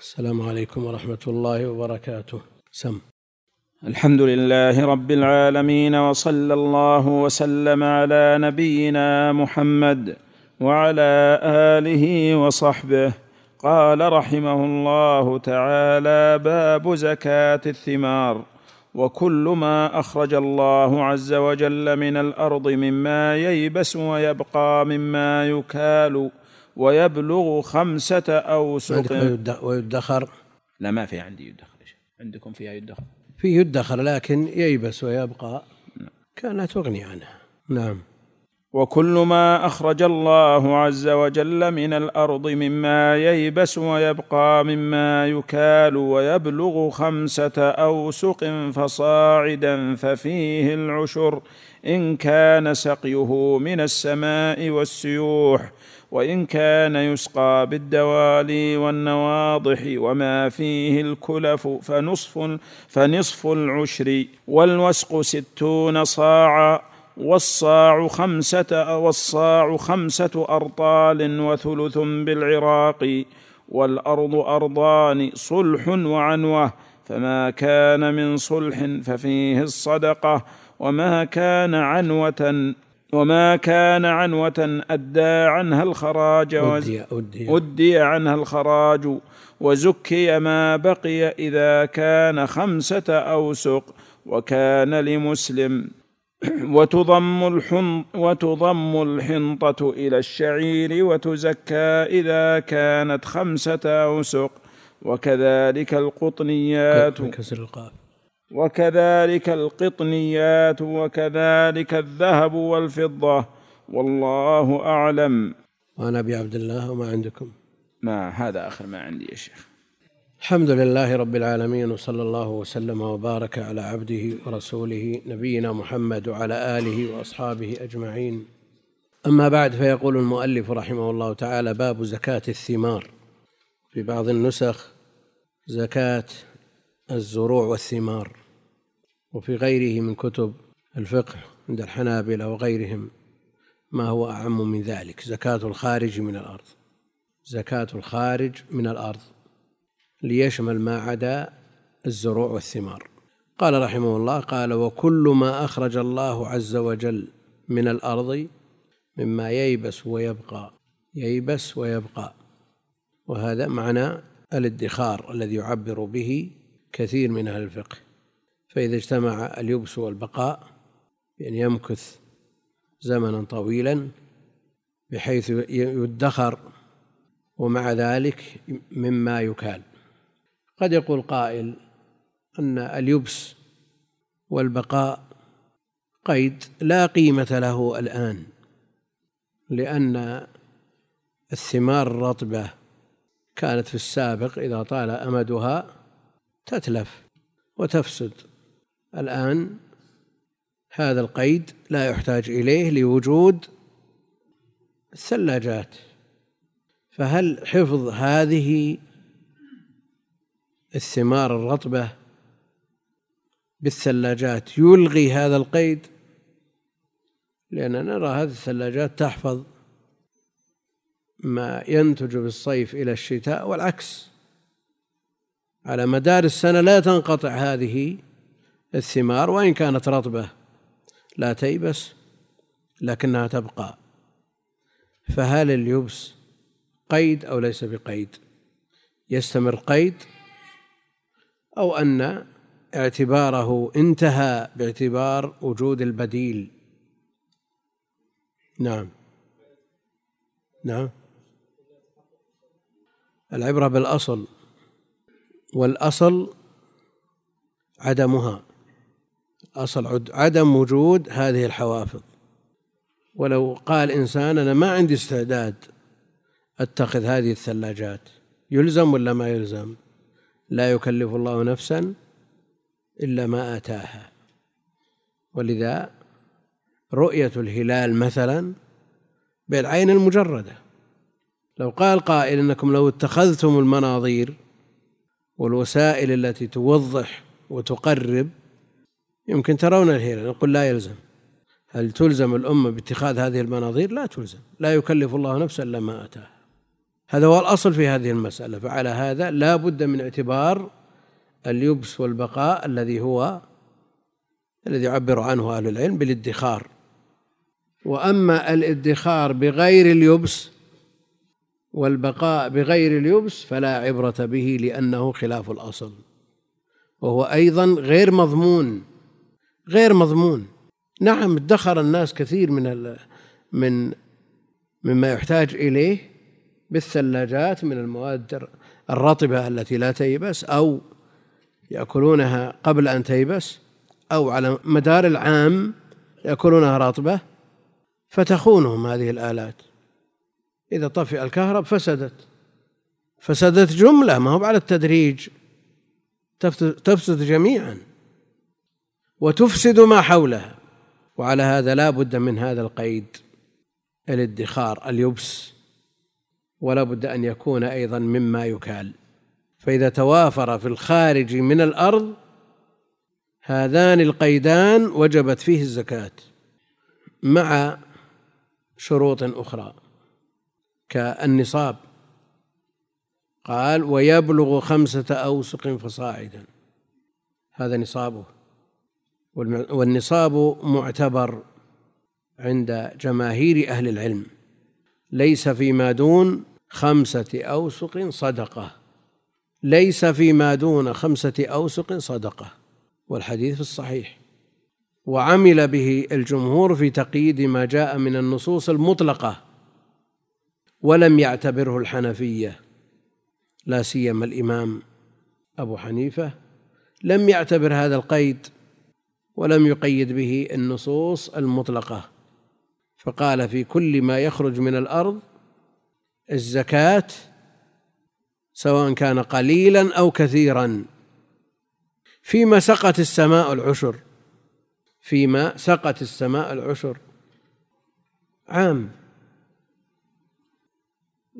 السلام عليكم ورحمة الله وبركاته. سم. الحمد لله رب العالمين وصلى الله وسلم على نبينا محمد وعلى آله وصحبه. قال رحمه الله تعالى باب زكاة الثمار. وكل ما أخرج الله عز وجل من الأرض مما ييبس ويبقى مما يكال. ويبلغ خمسة اوسق عندك ويدخر. لا ما في عندي يدخر عندكم فيها يدخر؟ في يدخر لكن ييبس ويبقى. كانت تغني عنها نعم. وكل ما أخرج الله عز وجل من الأرض مما ييبس ويبقى مما يكال ويبلغ خمسة أوسق فصاعدا ففيه العشر. إن كان سقيه من السماء والسيوح وإن كان يسقى بالدوالي والنواضح وما فيه الكلف فنصف فنصف العشر والوسق ستون صاعا والصاع خمسة والصاع خمسة أرطال وثلث بالعراق والأرض أرضان صلح وعنوة فما كان من صلح ففيه الصدقة وما كان عنوة وما كان عنوة أدى عنها الخراج أدي أدي. أدي عنها الخراج وزكي ما بقي إذا كان خمسة أوسق وكان لمسلم. وتضم الحن وتضم الحنطة إلى الشعير وتزكى إذا كانت خمسة أوسق. وكذلك القطنيات. بكسر القاف. وكذلك القطنيات وكذلك الذهب والفضة. والله أعلم. وأنا أبي عبد الله وما عندكم. ما هذا آخر ما عندي يا شيخ. الحمد لله رب العالمين وصلى الله وسلم وبارك على عبده ورسوله نبينا محمد وعلى آله وأصحابه أجمعين. أما بعد فيقول المؤلف رحمه الله تعالى باب زكاة الثمار. في بعض النسخ زكاة الزروع والثمار. وفي غيره من كتب الفقه عند الحنابلة وغيرهم ما هو أعم من ذلك؟ زكاة الخارج من الأرض. زكاة الخارج من الأرض. ليشمل ما عدا الزروع والثمار. قال رحمه الله قال وكل ما أخرج الله عز وجل من الأرض مما ييبس ويبقى ييبس ويبقى. وهذا معنى الادخار الذي يعبر به كثير من أهل الفقه. فإذا اجتمع اليبس والبقاء بأن يمكث زمنا طويلا بحيث يدخر ومع ذلك مما يكال. قد يقول قائل أن اليبس والبقاء قيد لا قيمة له الآن لأن الثمار الرطبة كانت في السابق إذا طال أمدها تتلف وتفسد. الآن هذا القيد لا يحتاج إليه لوجود الثلاجات. فهل حفظ هذه الثمار الرطبة بالثلاجات يلغي هذا القيد؟ لأننا نرى هذه الثلاجات تحفظ ما ينتج بالصيف إلى الشتاء والعكس. على مدار السنة لا تنقطع هذه الثمار وإن كانت رطبة لا تيبس لكنها تبقى. فهل اليبس قيد أو ليس بقيد؟ يستمر قيد أو أن اعتباره انتهى باعتبار وجود البديل. نعم. نعم. العبرة بالأصل والأصل عدمها. أصل عدم وجود هذه الحوافظ. ولو قال إنسان أنا ما عندي استعداد أتخذ هذه الثلاجات يلزم ولا ما يلزم؟ لا يكلف الله نفسا إلا ما آتاها. ولذا رؤية الهلال مثلا بالعين المجردة. لو قال قائل إنكم لو اتخذتم المناظير والوسائل التي توضح وتقرب يمكن ترون الهلال نقول لا يلزم. هل تلزم الأمة باتخاذ هذه المناظير؟ لا تلزم. لا يكلف الله نفسا إلا ما آتاها. هذا هو الأصل في هذه المسألة فعلى هذا لا بد من اعتبار اليبس والبقاء الذي هو الذي يعبر عنه أهل العلم بالادخار. وأما الادخار بغير اليبس والبقاء بغير اليبس فلا عبرة به لأنه خلاف الأصل. وهو أيضا غير مضمون. غير مضمون. نعم ادخر الناس كثير من من مما يحتاج إليه بالثلاجات من المواد الرطبة التي لا تيبس أو يأكلونها قبل أن تيبس أو على مدار العام يأكلونها رطبة فتخونهم هذه الآلات. إذا طفئ الكهرب فسدت. فسدت جملة ما هو على التدريج. تفسد جميعا. وتفسد ما حولها. وعلى هذا لا بد من هذا القيد الادخار اليبس ولا بد أن يكون أيضا مما يكال. فإذا توافر في الخارج من الأرض هذان القيدان وجبت فيه الزكاة مع شروط أخرى. كالنصاب. قال ويبلغ خمسة أوسق فصاعدا. هذا نصابه. والنصاب معتبر عند جماهير أهل العلم. ليس فيما دون خمسة أوسق صدقة. ليس فيما دون خمسة أوسق صدقة. والحديث في الصحيح. وعمل به الجمهور في تقييد ما جاء من النصوص المطلقة. ولم يعتبره الحنفية. لا سيما الإمام أبو حنيفة. لم يعتبر هذا القيد ولم يقيد به النصوص المطلقة. فقال في كل ما يخرج من الأرض الزكاة سواء كان قليلا أو كثيرا. فيما سقت السماء العشر فيما سقت السماء العشر. عام.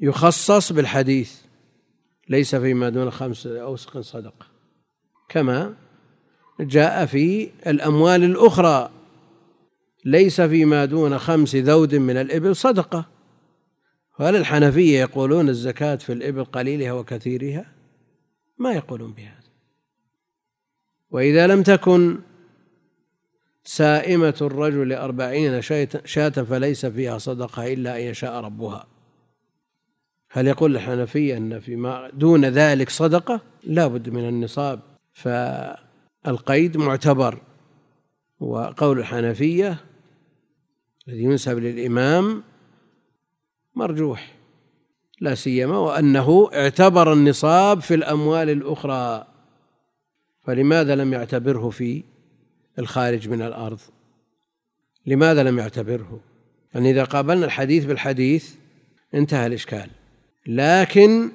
يخصص بالحديث ليس فيما دون خمس أوسق صدقة. كما جاء في الأموال الأخرى. ليس فيما دون خمس ذود من الإبل صدقة. هل الحنفية يقولون الزكاة في الإبل قليلها وكثيرها؟ ما يقولون بهذا. وإذا لم تكن سائمة الرجل أربعين شاة فليس فيها صدقة إلا أن يشاء ربها. هل يقول الحنفية أن فيما دون ذلك صدقة؟ لا بد من النصاب. فالقيد معتبر وقول الحنفية الذي ينسب للإمام مرجوح لا سيما وأنه اعتبر النصاب في الأموال الأخرى فلماذا لم يعتبره في الخارج من الأرض؟ لماذا لم يعتبره؟ يعني إذا قابلنا الحديث بالحديث انتهى الإشكال. لكن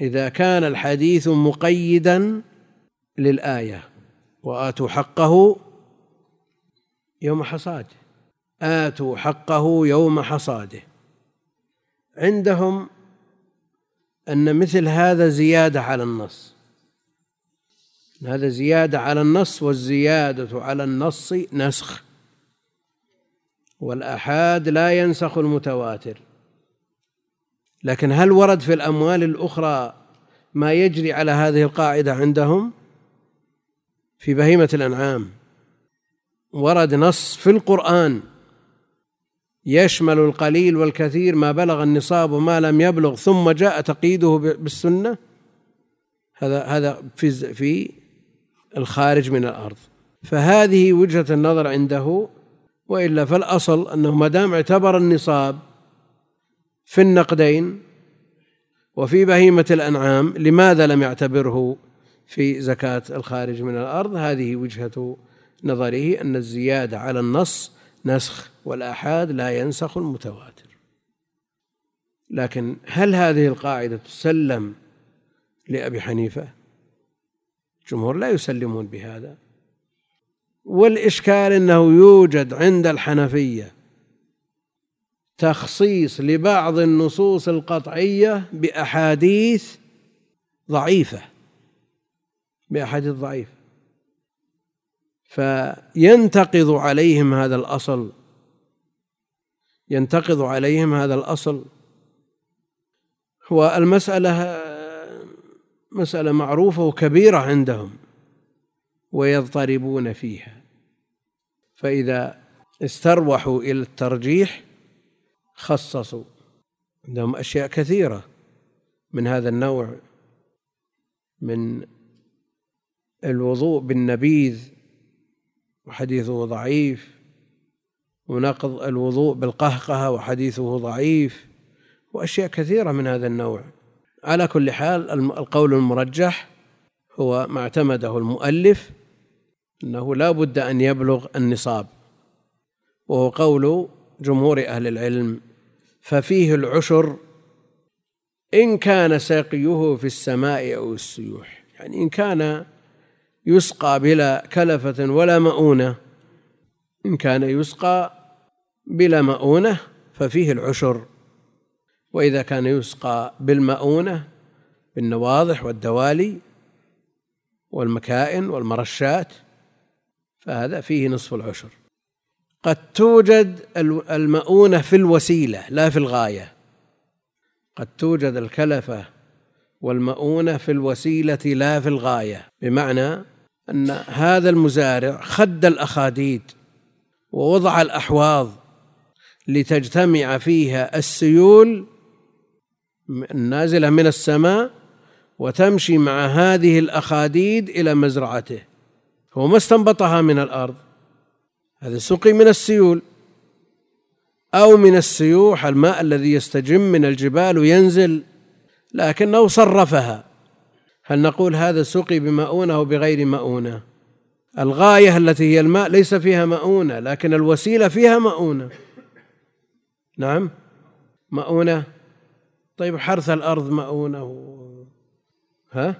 إذا كان الحديث مقيدا للآية وآتوا حقه يوم حصاده. آتوا حقه يوم حصاده. عندهم أن مثل هذا زيادة على النص. هذا زيادة على النص والزيادة على النص نسخ. والآحاد لا ينسخ المتواتر. لكن هل ورد في الأموال الأخرى ما يجري على هذه القاعدة عندهم؟ في بهيمة الأنعام. ورد نص في القرآن. يشمل القليل والكثير ما بلغ النصاب وما لم يبلغ ثم جاء تقييده بالسنة. هذا هذا في في الخارج من الأرض. فهذه وجهة النظر عنده. وإلا فالأصل أنه ما دام اعتبر النصاب في النقدين وفي بهيمة الأنعام لماذا لم يعتبره في زكاة الخارج من الأرض. هذه وجهة نظره أن الزيادة على النص نسخ والآحاد لا ينسخ المتواتر. لكن هل هذه القاعدة تسلم لأبي حنيفة؟ الجمهور لا يسلمون بهذا. والإشكال أنه يوجد عند الحنفية تخصيص لبعض النصوص القطعية بأحاديث ضعيفة. بأحاديث ضعيفة فينتقض عليهم هذا الأصل. ينتقض عليهم هذا الأصل. هو المسألة مسألة معروفة وكبيرة عندهم ويضطربون فيها. فإذا استروحوا إلى الترجيح خصصوا. عندهم أشياء كثيرة من هذا النوع من الوضوء بالنبيذ وحديثه ضعيف ونقض الوضوء بالقهقهة وحديثه ضعيف وأشياء كثيرة من هذا النوع. على كل حال القول المرجح هو ما اعتمده المؤلف أنه لا بد أن يبلغ النصاب وهو قول جمهور أهل العلم. ففيه العشر إن كان ساقيه في السماء أو السيوح يعني إن كان يسقى بلا كلفة ولا مؤونة. إن كان يسقى بلا مؤونة ففيه العشر. وإذا كان يسقى بالمؤونة بالنواضح والدوالي والمكائن والمرشات فهذا فيه نصف العشر. قد توجد المؤونة في الوسيلة لا في الغاية. قد توجد الكلفة والمؤونة في الوسيلة لا في الغاية بمعنى أن هذا المزارع خد الأخاديد ووضع الأحواض لتجتمع فيها السيول النازلة من السماء وتمشي مع هذه الأخاديد إلى مزرعته هو ما استنبطها من الأرض هذا سقي من السيول أو من السيوح الماء الذي يستجم من الجبال وينزل لكنه صرفها. هل نقول هذا سقي بمؤونة أو بغير مؤونة؟ الغاية التي هي الماء ليس فيها مؤونة لكن الوسيلة فيها مؤونة. نعم؟ مؤونة؟ طيب حرث الأرض مؤونة. ها؟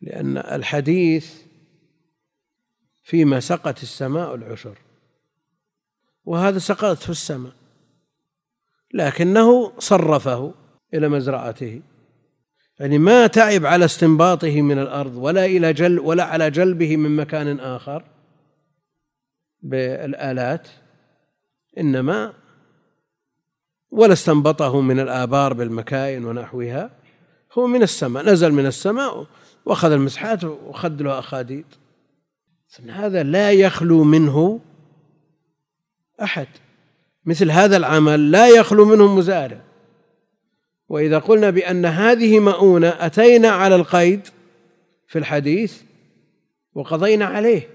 لأن الحديث فيما سقت السماء العشر وهذا سقط في السماء لكنه صرفه. إلى مزرعته. يعني ما تعب على استنباطه من الأرض ولا إلى جل ولا على جلبه من مكان آخر بالآلات إنما ولا استنبطه من الآبار بالمكاين ونحوها. هو من السماء نزل من السماء وأخذ المسحات وخد له أخاديد. هذا لا يخلو منه أحد. مثل هذا العمل لا يخلو منه مزارع. وإذا قلنا بأن هذه مؤونة أتينا على القيد في الحديث وقضينا عليه.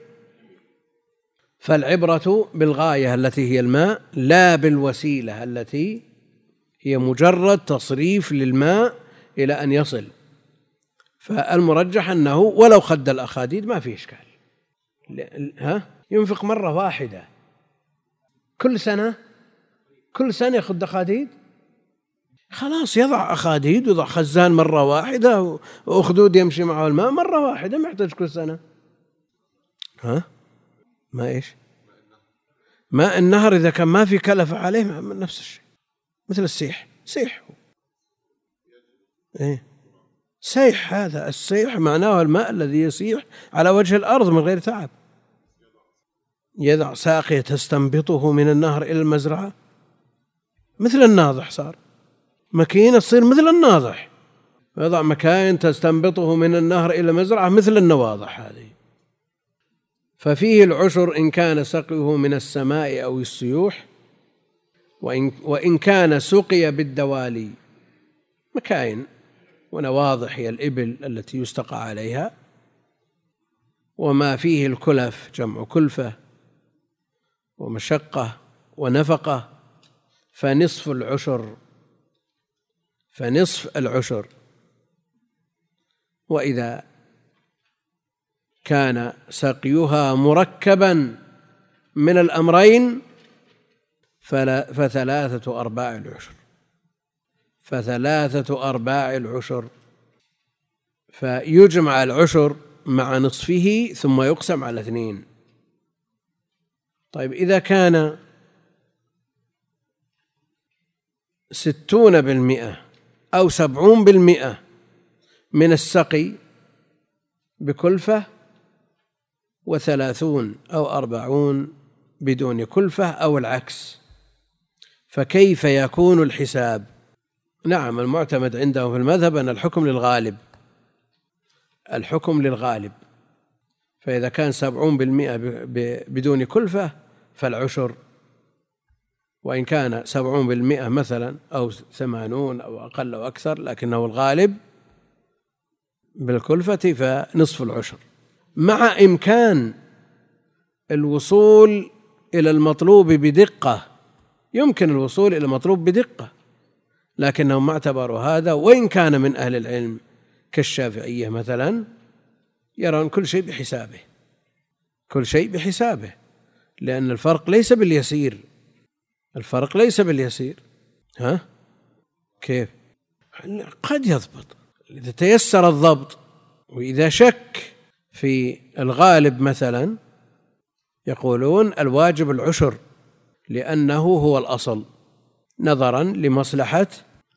فالعبرة بالغاية التي هي الماء لا بالوسيلة التي هي مجرد تصريف للماء إلى أن يصل. فالمرجح أنه ولو خد الأخاديد ما في إشكال. ها؟ ينفق مرة واحدة. كل سنة؟ كل سنة ياخذ أخاديد؟ خلاص يضع أخاديد ويضع خزان مرة واحدة وأخدود يمشي معه الماء مرة واحدة ما يحتاج كل سنة. ها؟ ما إيش؟ ماء النهر إذا كان ما في كلفة عليه نفس الشيء. مثل السيح. سيح. إيه. سيح هذا. السيح معناه الماء الذي يسيح على وجه الأرض من غير تعب. يضع ساقية تستنبطه من النهر إلى المزرعة. مثل الناضح صار. ماكينة تصير مثل الناضح يضع مكاين تستنبطه من النهر إلى المزرعة مثل النواضح هذه. ففيه العشر إن كان سقيه من السماء أو السيوح وإن, وإن كان سقي بالدوالي. مكاين ونواضح هي الإبل التي يستقى عليها. وما فيه الكلف جمع كلفة ومشقة ونفقة. فنصف العشر فنصف العشر. وإذا كان سقيها مركبا من الأمرين فلا فثلاثة أرباع العشر. فثلاثة أرباع العشر. فيجمع العشر مع نصفه ثم يقسم على اثنين. طيب إذا كان ستون بالمئة أو سبعون بالمئة من السقي بكلفة وثلاثون أو أربعون بدون كلفة أو العكس. فكيف يكون الحساب؟ نعم المعتمد عندهم في المذهب أن الحكم للغالب. الحكم للغالب. فإذا كان سبعون بالمئة بدون كلفة فالعشر وإن كان سبعون بالمئة مثلا أو ثمانون أو أقل أو أكثر لكنه الغالب بالكلفة فنصف العشر. مع إمكان الوصول إلى المطلوب بدقة يمكن الوصول إلى المطلوب بدقة لكنهم اعتبروا هذا. وإن كان من أهل العلم كالشافعية مثلا يرون كل شيء بحسابه كل شيء بحسابه لأن الفرق ليس باليسير. الفرق ليس باليسير. ها؟ كيف؟ قد يضبط. إذا تيسر الضبط وإذا شك في الغالب مثلا يقولون الواجب العشر لأنه هو الأصل نظرا لمصلحة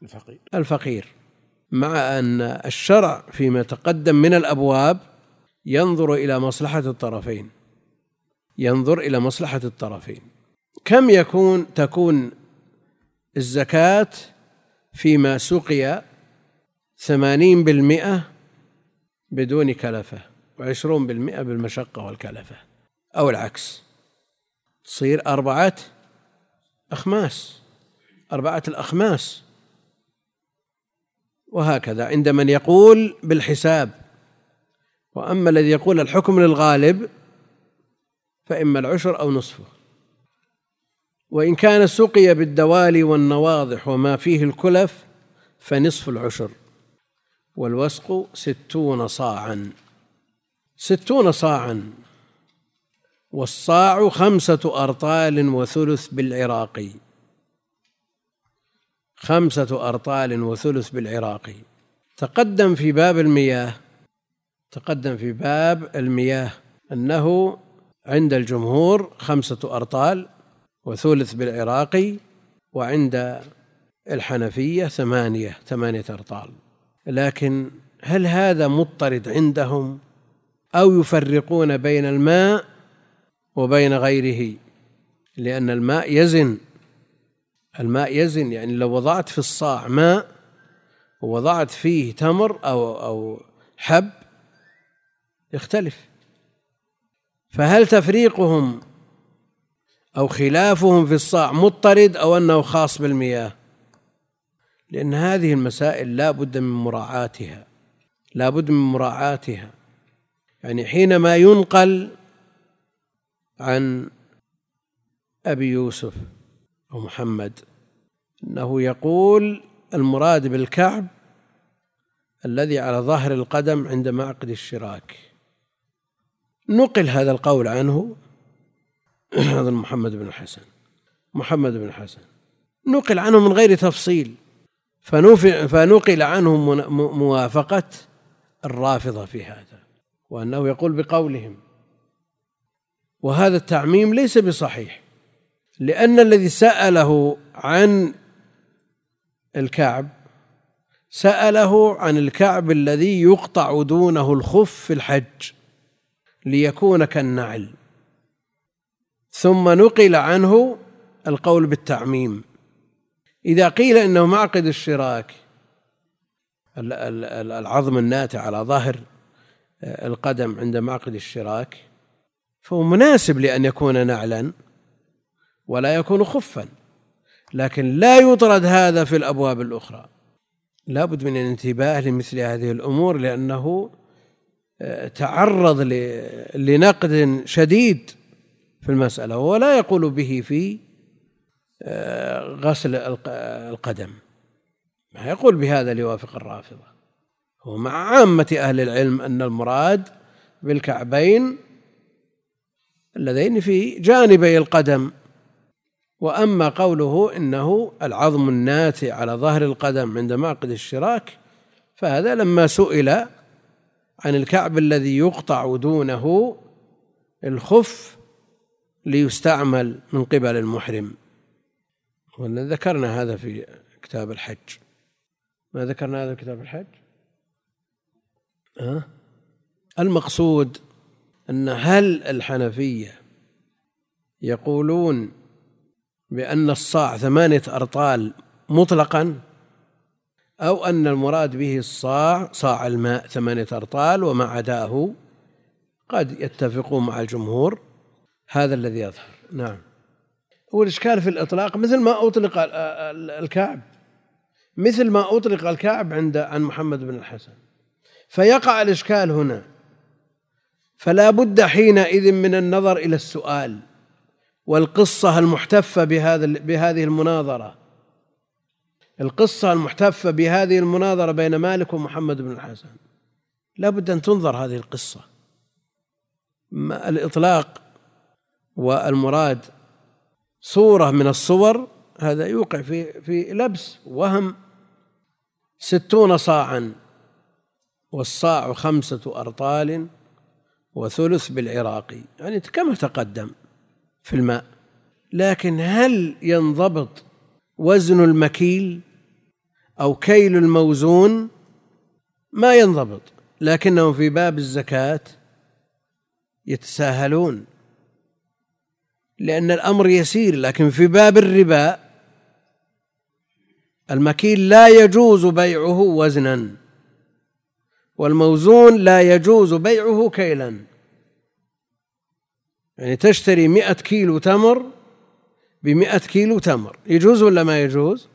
الفقير. الفقير. مع أن الشرع فيما تقدم من الأبواب ينظر إلى مصلحة الطرفين. ينظر إلى مصلحة الطرفين. كم يكون تكون الزكاة فيما سقي ثمانين بالمئة بدون كلفة وعشرون بالمئة بالمشقة والكلفة؟ أو العكس. تصير أربعة أخماس. أربعة الأخماس. وهكذا. عند من يقول بالحساب. وأما الذي يقول الحكم للغالب فإما العشر أو نصفه. وإن كان سقي بالدوالي والنواضح وما فيه الكلف فنصف العشر. والوسق ستون صاعا. ستون صاعا. والصاع خمسة أرطال وثلث بالعراقي خمسة أرطال وثلث بالعراقي تقدم في باب المياه. تقدم في باب المياه. أنه عند الجمهور خمسة أرطال وثلث بالعراقي وعند الحنفية ثمانية ثمانية أرطال. لكن هل هذا مضطرد عندهم أو يفرقون بين الماء وبين غيره؟ لأن الماء يزن. الماء يزن يعني لو وضعت في الصاع ماء ووضعت فيه تمر أو أو حب يختلف. فهل تفريقهم أو خلافهم في الصاع مضطرد أو أنه خاص بالمياه. لأن هذه المسائل لا بد من مراعاتها. لا بد من مراعاتها. يعني حينما ينقل عن أبي يوسف أو محمد أنه يقول المراد بالكعب الذي على ظهر القدم عند معقد الشراك. نقل هذا القول عنه هذا محمد بن الحسن محمد بن الحسن نقل عنه من غير تفصيل. فنقل عنه موافقة الرافضة في هذا وأنه يقول بقولهم. وهذا التعميم ليس بصحيح لأن الذي سأله عن الكعب سأله عن الكعب الذي يقطع دونه الخف في الحج ليكون كالنعل. ثم نقل عنه القول بالتعميم. إذا قيل إنه معقد الشراك العظم الناتع على ظهر القدم عند معقد الشراك فهو مناسب لأن يكون نعلا ولا يكون خفا لكن لا يطرد هذا في الأبواب الأخرى. لا بد من الانتباه لمثل هذه الأمور لأنه آه، تعرض لنقد شديد في المسألة ولا يقول به في آه، غسل القدم. ما يقول بهذا ليوافق الرافضة. هو مع عامة أهل العلم أن المراد بالكعبين اللذين في جانبي القدم. وأما قوله إنه العظم الناتئ على ظهر القدم عند معقد الشراك فهذا لما سئل عن الكعب الذي يقطع دونه الخف ليستعمل من قبل المحرم. ذكرنا هذا في كتاب الحج. ما ذكرنا هذا في كتاب الحج؟ ها؟ المقصود أن هل الحنفية يقولون بأن الصاع ثمانية أرطال مطلقا أو أن المراد به الصاع صاع الماء ثمانية أرطال وما عداه قد يتفقون مع الجمهور هذا الذي يظهر. نعم. والإشكال في الإطلاق مثل ما أطلق الكعب مثل ما أطلق الكعب عند عن محمد بن الحسن. فيقع الإشكال هنا. فلا بد حينئذ من النظر إلى السؤال والقصة المحتفة بهذا بهذه المناظرة. القصة المحتفة بهذه المناظرة بين مالك ومحمد بن الحسن. لا بد أن تنظر هذه القصة. الإطلاق والمراد صورة من الصور هذا يوقع في في لبس وهم ستون صاعا والصاع خمسة أرطال وثلث بالعراقي يعني كما تقدم في الماء. لكن هل ينضبط وزن المكيل أو كيل الموزون؟ ما ينضبط. لكنهم في باب الزكاة يتساهلون. لأن الأمر يسير لكن في باب الربا المكيل لا يجوز بيعه وزنا والموزون لا يجوز بيعه كيلا. يعني تشتري مئة كيلو تمر بمئة كيلو تمر يجوز ولا ما يجوز؟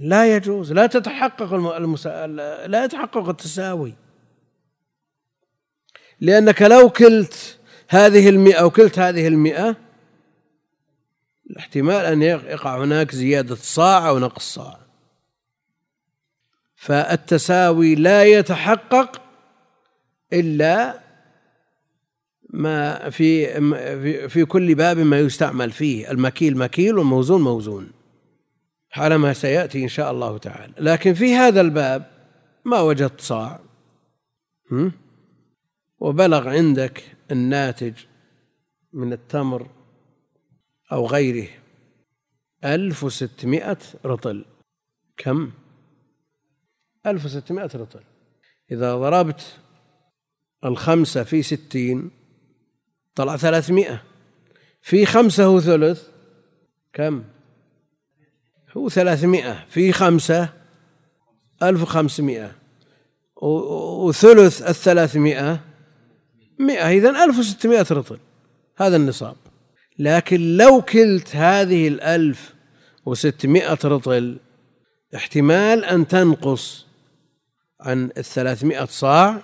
لا يجوز لا تتحقق المسا... لا يتحقق التساوي. لأنك لو كلت هذه المئة وكلت هذه المئة الاحتمال أن يقع هناك زيادة صاع أو نقص صاع. فالتساوي لا يتحقق إلا ما في في كل باب ما يستعمل فيه. المكيل مكيل والموزون موزون. على ما سيأتي إن شاء الله تعالى. لكن في هذا الباب ما وجدت صاع. وبلغ عندك الناتج من التمر أو غيره. ألف وستمائة رطل. كم؟ ألف وستمائة رطل. إذا ضربت الخمسة في ستين طلع ثلاثمائة. في خمسة وثلث كم؟ هو ثلاثمائة. في خمسة ألف وخمسمائة. وثلث الثلاثمائة. مئة إذن ألف وستمائة رطل هذا النصاب. لكن لو كلت هذه الألف وستمائة رطل احتمال أن تنقص عن الثلاثمائة صاع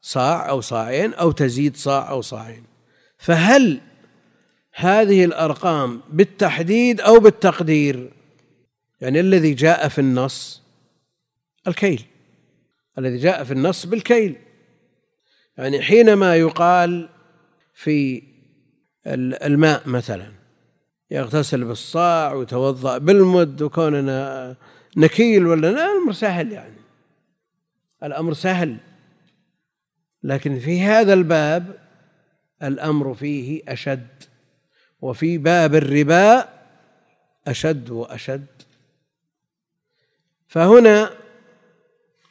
صاع أو صاعين أو تزيد صاع أو صاعين. فهل هذه الأرقام بالتحديد أو بالتقدير يعني الذي جاء في النص الكيل. الذي جاء في النص بالكيل. يعني حينما يقال في الماء مثلا يغتسل بالصاع ويتوضأ بالمد وكوننا نكيل ولا لا الأمر سهل يعني. الأمر سهل لكن في هذا الباب الأمر فيه أشد وفي باب الربا أشد وأشد. فهنا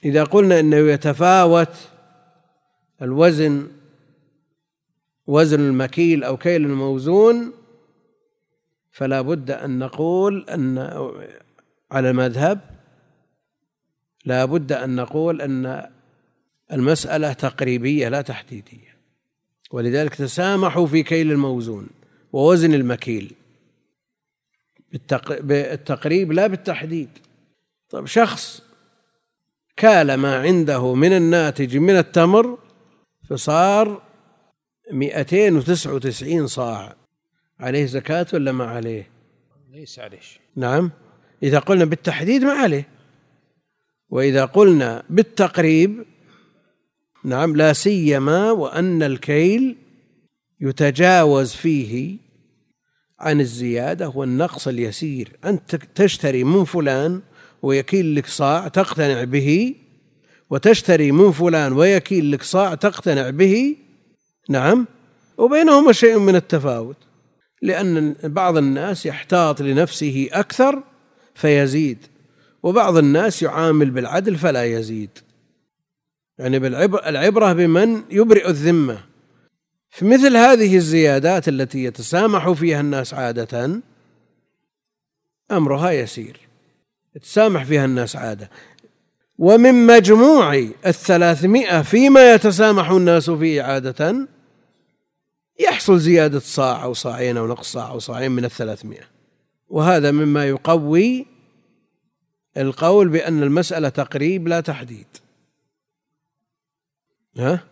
إذا قلنا إنه يتفاوت الوزن وزن المكيل أو كيل الموزون فلا بد أن نقول أن على المذهب لا بد أن نقول أن المسألة تقريبية لا تحديدية. ولذلك تسامحوا في كيل الموزون ووزن المكيل بالتقريب لا بالتحديد. طيب شخص كال ما عنده من الناتج من التمر فصار مئتين وتسعة وتسعين صاع. عليه زكاة ولا ما عليه؟ ليس عليه نعم. إذا قلنا بالتحديد ما عليه. وإذا قلنا بالتقريب نعم لا سيما وأن الكيل يتجاوز فيه عن الزيادة والنقص اليسير. أنت تشتري من فلان ويكيل لك صاع تقتنع به وتشتري من فلان ويكيل لك صاع تقتنع به؟ نعم. وبينهما شيء من التفاوت. لأن بعض الناس يحتاط لنفسه أكثر فيزيد وبعض الناس يعامل بالعدل فلا يزيد. يعني العبرة بمن يبرئ الذمة. في مثل هذه الزيادات التي يتسامح فيها الناس عادة أمرها يسير. يتسامح فيها الناس عادة. ومن مجموع الثلاثمائة فيما يتسامح الناس فيه عادة يحصل زيادة صاع أو صاعين أو نقص صاع أو صاعين من الثلاثمائة. وهذا مما يقوي القول بأن المسألة تقريب لا تحديد. ها؟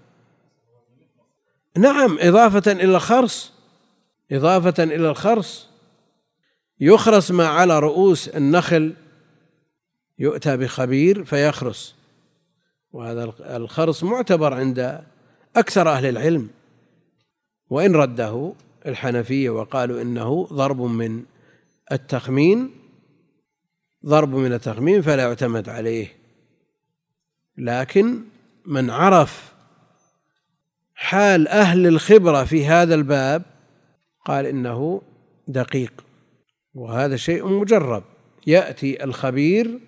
نعم إضافة إلى الخرص إضافة إلى الخرص. يخرس ما على رؤوس النخل يؤتى بخبير فيخرس. وهذا الخرص معتبر عند أكثر أهل العلم. وإن رده الحنفية وقالوا إنه ضرب من التخمين ضرب من التخمين فلا يعتمد عليه. لكن من عرف حال أهل الخبرة في هذا الباب قال إنه دقيق. وهذا شيء مجرب. يأتي الخبير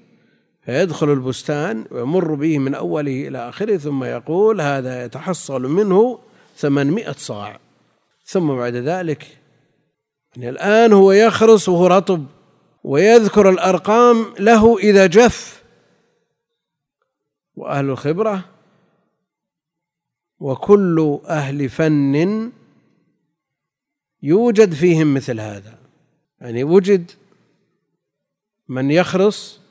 فيدخل البستان ويمر به من أوله إلى آخره ثم يقول هذا يتحصل منه ثمانمائة صاع. ثم بعد ذلك يعني الآن هو يخرص وهو رطب ويذكر الأرقام له إذا جف. وأهل الخبرة وكل أهل فن يوجد فيهم مثل هذا. يعني وجد من يخرص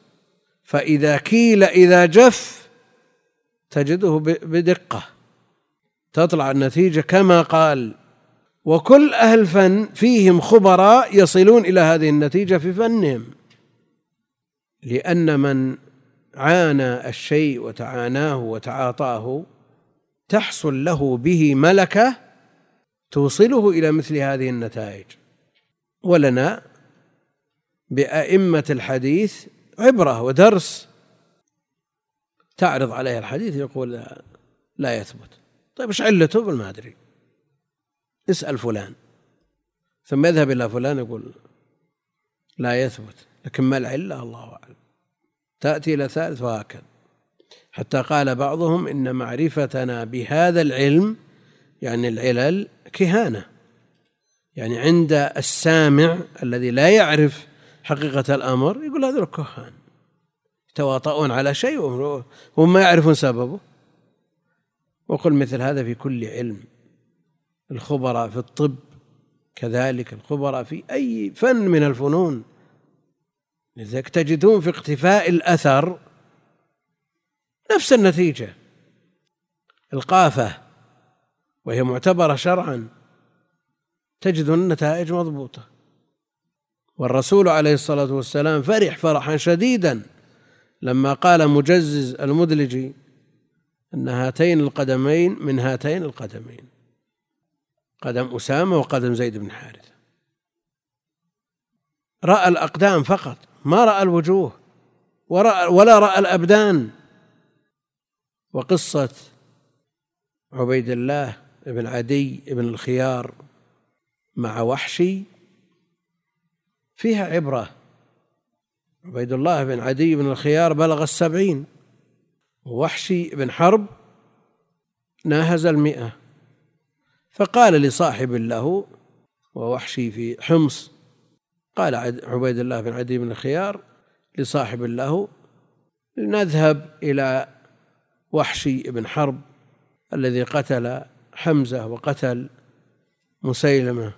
فإذا كيل إذا جف تجده بدقة. تطلع النتيجة كما قال وكل أهل فن فيهم خبراء يصلون إلى هذه النتيجة في فنهم. لأن من عانى الشيء وتعاناه وتعاطاه تحصل له به ملكة توصله إلى مثل هذه النتائج. ولنا بأئمة الحديث عبرة ودرس تعرض عليه الحديث يقول لا يثبت. طيب إيش علته؟ ما أدري. اسأل فلان. ثم يذهب إلى فلان يقول لا يثبت لكن ما العلة؟ الله أعلم. تأتي إلى ثالث وهكذا. حتى قال بعضهم إن معرفتنا بهذا العلم يعني العلل كهانة. يعني عند السامع الذي لا يعرف حقيقة الأمر يقول هذول كهان. يتواطؤون على شيء وهم ما يعرفون سببه. وقل مثل هذا في كل علم. الخبراء في الطب كذلك الخبراء في أي فن من الفنون. لذلك تجدون في اقتفاء الأثر نفس النتيجة. القافة وهي معتبرة شرعا تجد النتائج مضبوطة. والرسول عليه الصلاة والسلام فرح فرحا شديدا لما قال مجزز المدلجي أن هاتين القدمين من هاتين القدمين. قدم أسامة وقدم زيد بن حارثة. رأى الأقدام فقط ما رأى الوجوه ورأى ولا رأى الأبدان. وقصة عبيد الله بن عدي بن الخيار مع وحشي فيها عبرة. عبيد الله بن عدي بن الخيار بلغ السبعين. ووحشي بن حرب ناهز المئة. فقال لصاحب له ووحشي في حمص قال عبيد الله بن عدي بن الخيار لصاحب له نذهب إلى وحشي بن حرب الذي قتل حمزة وقتل مسيلمة.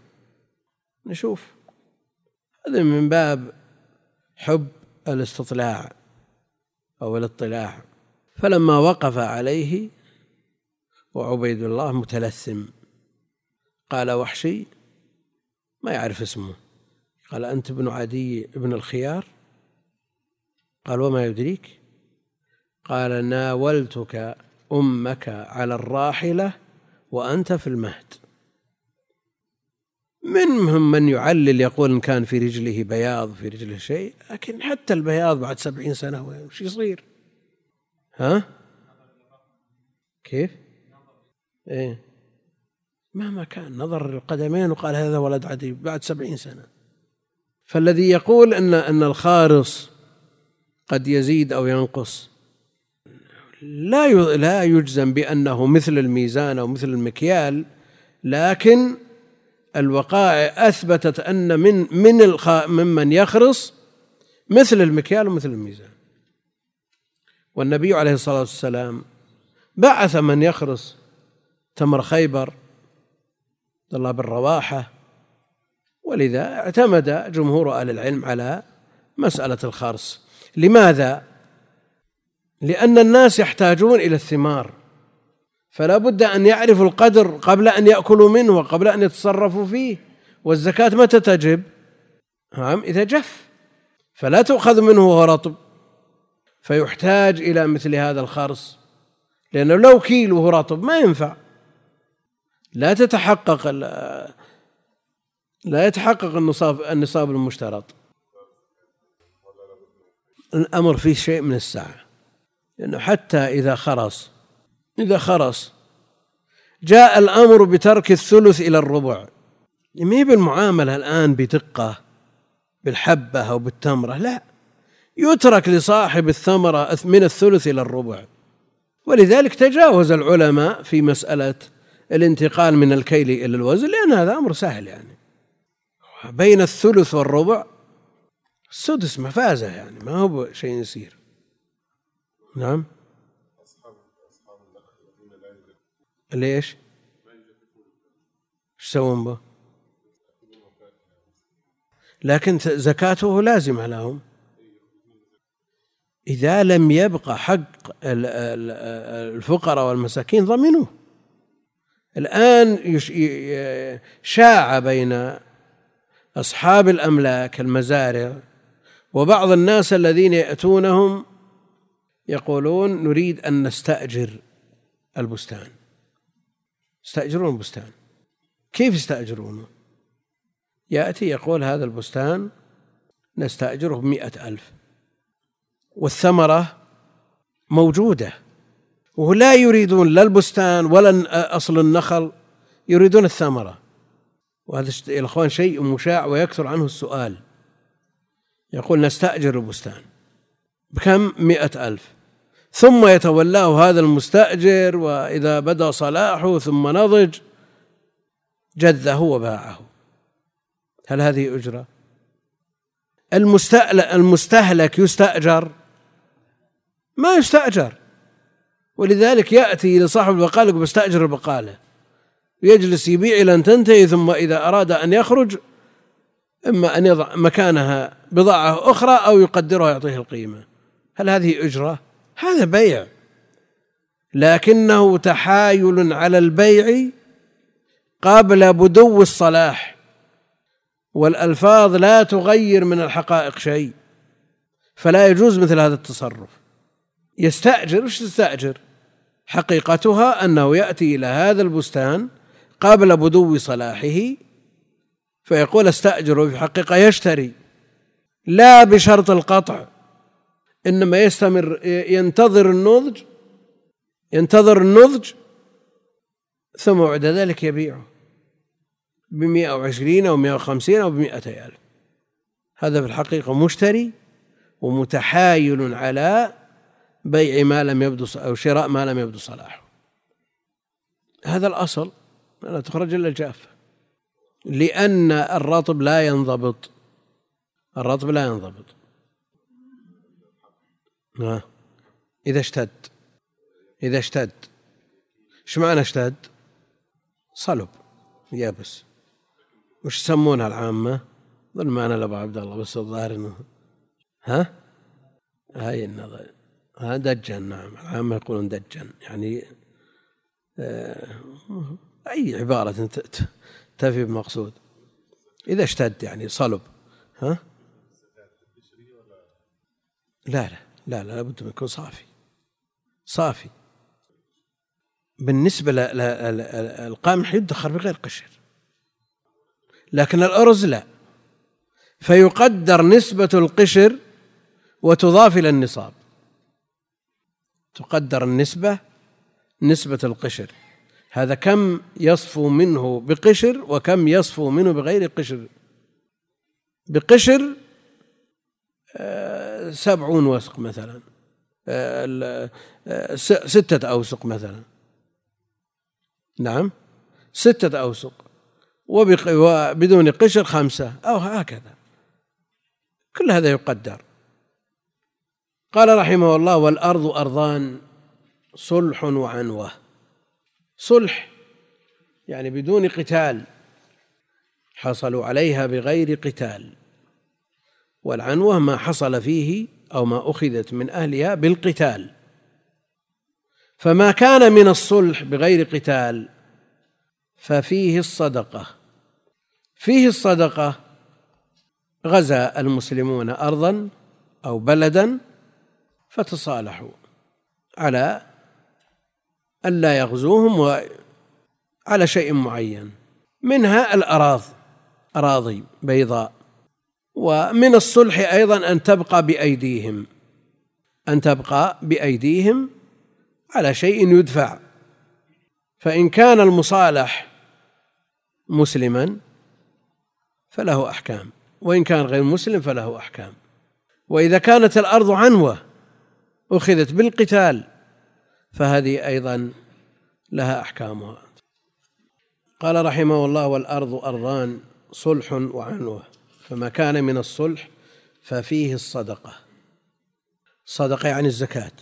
نشوف. هذا من باب حب الاستطلاع أو الاطلاع. فلما وقف عليه وعبيد الله متلثم قال وحشي؟ ما يعرف اسمه. قال أنت ابن عدي ابن الخيار. قال وما يدريك؟ قال ناولتك أمك على الراحلة وأنت في المهد. منهم من يعلل يقول إن كان في رجله بياض في رجله شيء لكن حتى البياض بعد سبعين سنة وش يصير؟ ها؟ كيف؟ إيه. مهما كان نظر القدمين وقال هذا ولد عدي بعد سبعين سنة. فالذي يقول أن أن الخارص قد يزيد أو ينقص لا لا يجزم بأنه مثل الميزان أو مثل المكيال لكن الوقائع أثبتت أن من من ممن يخرص مثل المكيال ومثل الميزان. والنبي عليه الصلاة والسلام بعث من يخرص تمر خيبر عبد الله بن رواحة ولذا اعتمد جمهور أهل العلم على مسألة الخرص. لماذا؟ لأن الناس يحتاجون إلى الثمار. فلا بد أن يعرفوا القدر قبل أن يأكلوا منه وقبل أن يتصرفوا فيه. والزكاة متى تجب؟ نعم إذا جف. فلا تؤخذ منه وهو رطب. فيحتاج إلى مثل هذا الخرص. لأنه لو كيلو رطب ما ينفع. لا تتحقق لا يتحقق النصاب النصاب المشترط. الأمر فيه شيء من السعة لأنه حتى إذا خرص إذا خرص جاء الأمر بترك الثلث إلى الربع. ما بالمعاملة الآن بدقة بالحبة أو بالتمرة لا. يترك لصاحب الثمرة من الثلث إلى الربع. ولذلك تجاوز العلماء في مسألة الانتقال من الكيل إلى الوزن لأن هذا أمر سهل يعني. بين الثلث والربع السدس مفازة يعني ما هو شيء يسير نعم؟ ليش؟ إيش يسوون به؟ لكن زكاته لازمة لهم إذا لم يبقى حق الفقراء والمساكين ضمنوه الآن شاع بين أصحاب الأملاك المزارع وبعض الناس الذين يأتونهم يقولون نريد أن نستأجر البستان يستأجرون البستان كيف يستأجرونه؟ يأتي يقول هذا البستان نستأجره بمئة ألف. والثمرة موجودة. ولا يريدون لا البستان ولا أصل النخل يريدون الثمرة. وهذا يا الأخوان شيء مشاع ويكثر عنه السؤال. يقول نستأجر البستان. بكم؟ مئة ألف. ثم يتولاه هذا المستأجر وإذا بدا صلاحه ثم نضج جذه وباعه. هل هذه أجرة؟ المستهلك يستأجر؟ ما يستأجر. ولذلك يأتي إلى صاحب البقالة بستأجر البقالة. يجلس يبيع إلى أن تنتهي ثم إذا أراد أن يخرج إما أن يضع مكانها بضاعة أخرى أو يقدرها ويعطيه القيمة. هل هذه أجرة؟ هذا بيع. لكنه تحايل على البيع قبل بدو الصلاح والألفاظ لا تغير من الحقائق شيء فلا يجوز مثل هذا التصرف. يستأجر وش تستأجر؟ حقيقتها أنه يأتي إلى هذا البستان قبل بدو صلاحه فيقول استأجر في حقيقة يشتري لا بشرط القطع. إنما يستمر ينتظر النضج ينتظر النضج ثم بعد ذلك يبيعه بمئة وعشرين أو مئة وخمسين أو بمئتي ألف هذا في الحقيقة مشتري ومتحايل على بيع ما لم يبدو أو شراء ما لم يبدو صلاحه. هذا الأصل لا تخرج إلا الجافة لأن الرطب لا ينضبط الرطب لا ينضبط. ها إذا اشتد. إذا اشتد. إيش معنى اشتد؟ صلب. يابس وش يسمونها العامة؟ ظل معنا أبو عبد الله بس الظاهر انه ها؟ هاي النظر. ها دجن. نعم. العامة يقولون دجن. يعني آه أي عبارة تفي بمقصود. إذا اشتد يعني صلب. ها؟ لا لا. لا لا لابد من يكون صافي. صافي. بالنسبة للقمح يدخر بغير قشر. لكن الأرز لا. فيقدر نسبة القشر وتضاف إلى النصاب. تقدر النسبة نسبة القشر. هذا كم يصفو منه بقشر وكم يصفو منه بغير قشر. بقشر سبعون وسق مثلا. آه، آه، ستة أوسق مثلا. نعم؟ ستة أوسق. وبدون قشر خمسة. أو هكذا. كل هذا يقدر. قال رحمه الله والأرض أرضان صلح وعنوة. صلح يعني بدون قتال. حصلوا عليها بغير قتال. والعنوة ما حصل فيه أو ما أخذت من أهلها بالقتال. فما كان من الصلح بغير قتال ففيه الصدقة. فيه الصدقة غزا المسلمون أرضا أو بلدا فتصالحوا على ألا يغزوهم وعلى شيء معين منها الأراض أراضي بيضاء. ومن الصلح أيضا أن تبقى بأيديهم أن تبقى بأيديهم على شيء يدفع. فإن كان المصالح مسلما فله أحكام وإن كان غير مسلم فله أحكام. وإذا كانت الأرض عنوة أخذت بالقتال فهذه أيضا لها أحكامها. قال رحمه الله والأرض أرضان صلح وعنوة. فما كان من الصلح ففيه الصدقة. الصدقة يعني الزكاة